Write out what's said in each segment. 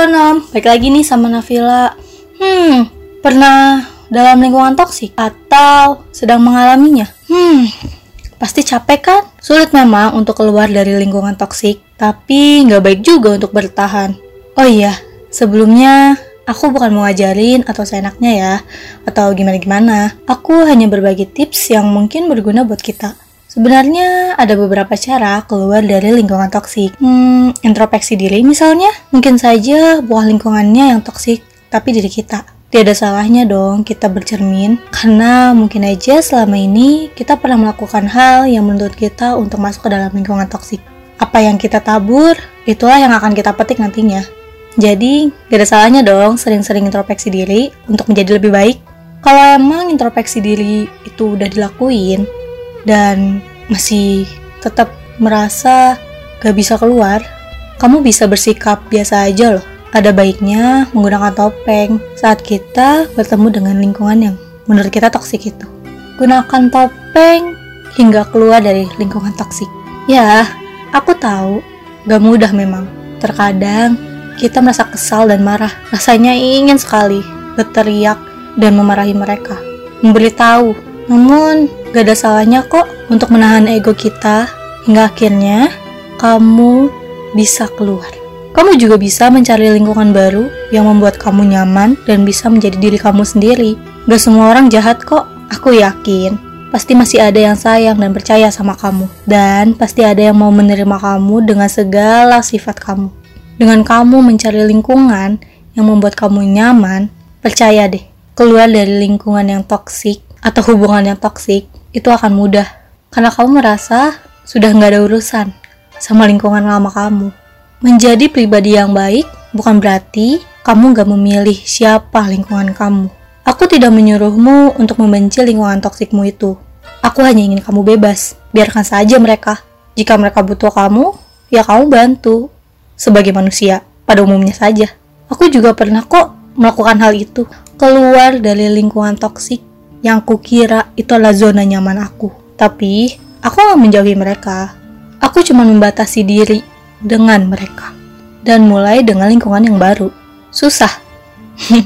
Hai metronom, balik lagi nih sama Nafila. Hmm, pernah dalam lingkungan toksik atau sedang mengalaminya? Hmm, pasti capek kan? Sulit memang untuk keluar dari lingkungan toksik, tapi nggak baik juga untuk bertahan. Oh iya, sebelumnya aku bukan mau ngajarin atau seenaknya ya, atau gimana-gimana. Aku hanya berbagi tips yang mungkin berguna buat kita. Sebenarnya ada beberapa cara keluar dari lingkungan toksik. Hmm, introspeksi diri misalnya. Mungkin saja bukan lingkungannya yang toksik, tapi diri kita. Tidak salahnya dong kita bercermin, karena mungkin aja selama ini kita pernah melakukan hal yang menuntut kita untuk masuk ke dalam lingkungan toksik. Apa yang kita tabur, itulah yang akan kita petik nantinya. Jadi, gak ada salahnya dong sering-sering introspeksi diri untuk menjadi lebih baik. Kalau emang introspeksi diri itu udah dilakuin, dan masih tetap merasa gak bisa keluar, kamu bisa bersikap biasa aja loh. Ada baiknya menggunakan topeng saat kita bertemu dengan lingkungan yang menurut kita toksik itu. Gunakan topeng hingga keluar dari lingkungan toksik. Ya, aku tahu gak mudah memang. Terkadang kita merasa kesal dan marah. Rasanya ingin sekali berteriak dan memarahi mereka. Memberitahu namun, gak ada salahnya kok untuk menahan ego kita hingga akhirnya kamu bisa keluar. Kamu juga bisa mencari lingkungan baru yang membuat kamu nyaman dan bisa menjadi diri kamu sendiri. Gak semua orang jahat kok, aku yakin. Pasti masih ada yang sayang dan percaya sama kamu. Dan pasti ada yang mau menerima kamu dengan segala sifat kamu. Dengan kamu mencari lingkungan yang membuat kamu nyaman, percaya deh, keluar dari lingkungan yang toksik atau hubungan yang toksik itu akan mudah karena kamu merasa sudah nggak ada urusan sama lingkungan lama kamu. Menjadi pribadi yang baik bukan berarti kamu nggak memilih siapa lingkungan kamu. Aku tidak menyuruhmu untuk membenci lingkungan toksikmu itu. Aku hanya ingin kamu bebas. Biarkan saja mereka. Jika mereka butuh kamu, ya kamu bantu. Sebagai manusia, pada umumnya saja. Aku juga pernah kok melakukan hal itu. Keluar dari lingkungan toksik yang kukira itu adalah zona nyaman aku. Tapi, aku gak menjauhi mereka. Aku cuma membatasi diri dengan mereka. Dan mulai dengan lingkungan yang baru. Susah.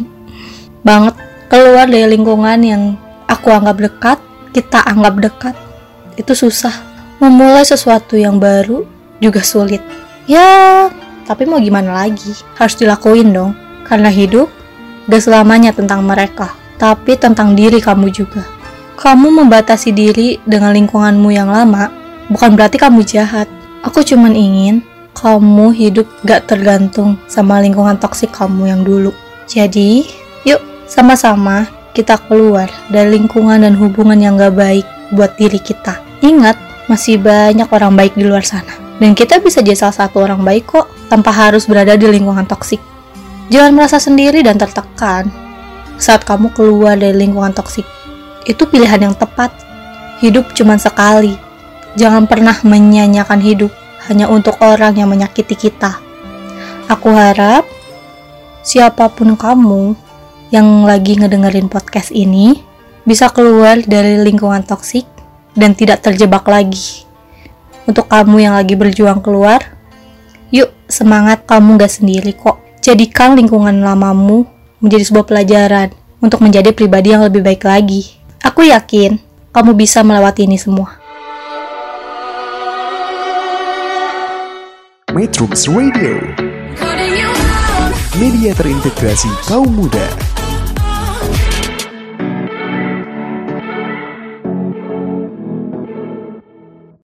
Banget keluar dari lingkungan yang aku anggap dekat, kita anggap dekat. Itu susah. Memulai sesuatu yang baru juga sulit. Ya, tapi mau gimana lagi? Harus dilakuin dong. Karena hidup gak selamanya tentang mereka tapi tentang diri kamu juga. Kamu membatasi diri dengan lingkunganmu yang lama, bukan berarti kamu jahat. Aku cuman ingin kamu hidup gak tergantung sama lingkungan toksik kamu yang dulu. Jadi, yuk sama-sama kita keluar dari lingkungan dan hubungan yang gak baik buat diri kita. Ingat, masih banyak orang baik di luar sana. Dan kita bisa jadi salah satu orang baik kok, tanpa harus berada di lingkungan toksik. Jangan merasa sendiri dan tertekan, saat kamu keluar dari lingkungan toksik. Itu pilihan yang tepat. Hidup cuma sekali. Jangan pernah menyanyiakan hidup hanya untuk orang yang menyakiti kita. Aku harap siapa pun kamu yang lagi ngedengerin podcast ini bisa keluar dari lingkungan toksik dan tidak terjebak lagi. Untuk kamu yang lagi berjuang keluar, yuk semangat kamu gak sendiri kok. Jadikan lingkungan lamamu menjadi sebuah pelajaran untuk menjadi pribadi yang lebih baik lagi. Aku yakin kamu bisa melewati ini semua. Metrums Radio Media terintegrasi kaum muda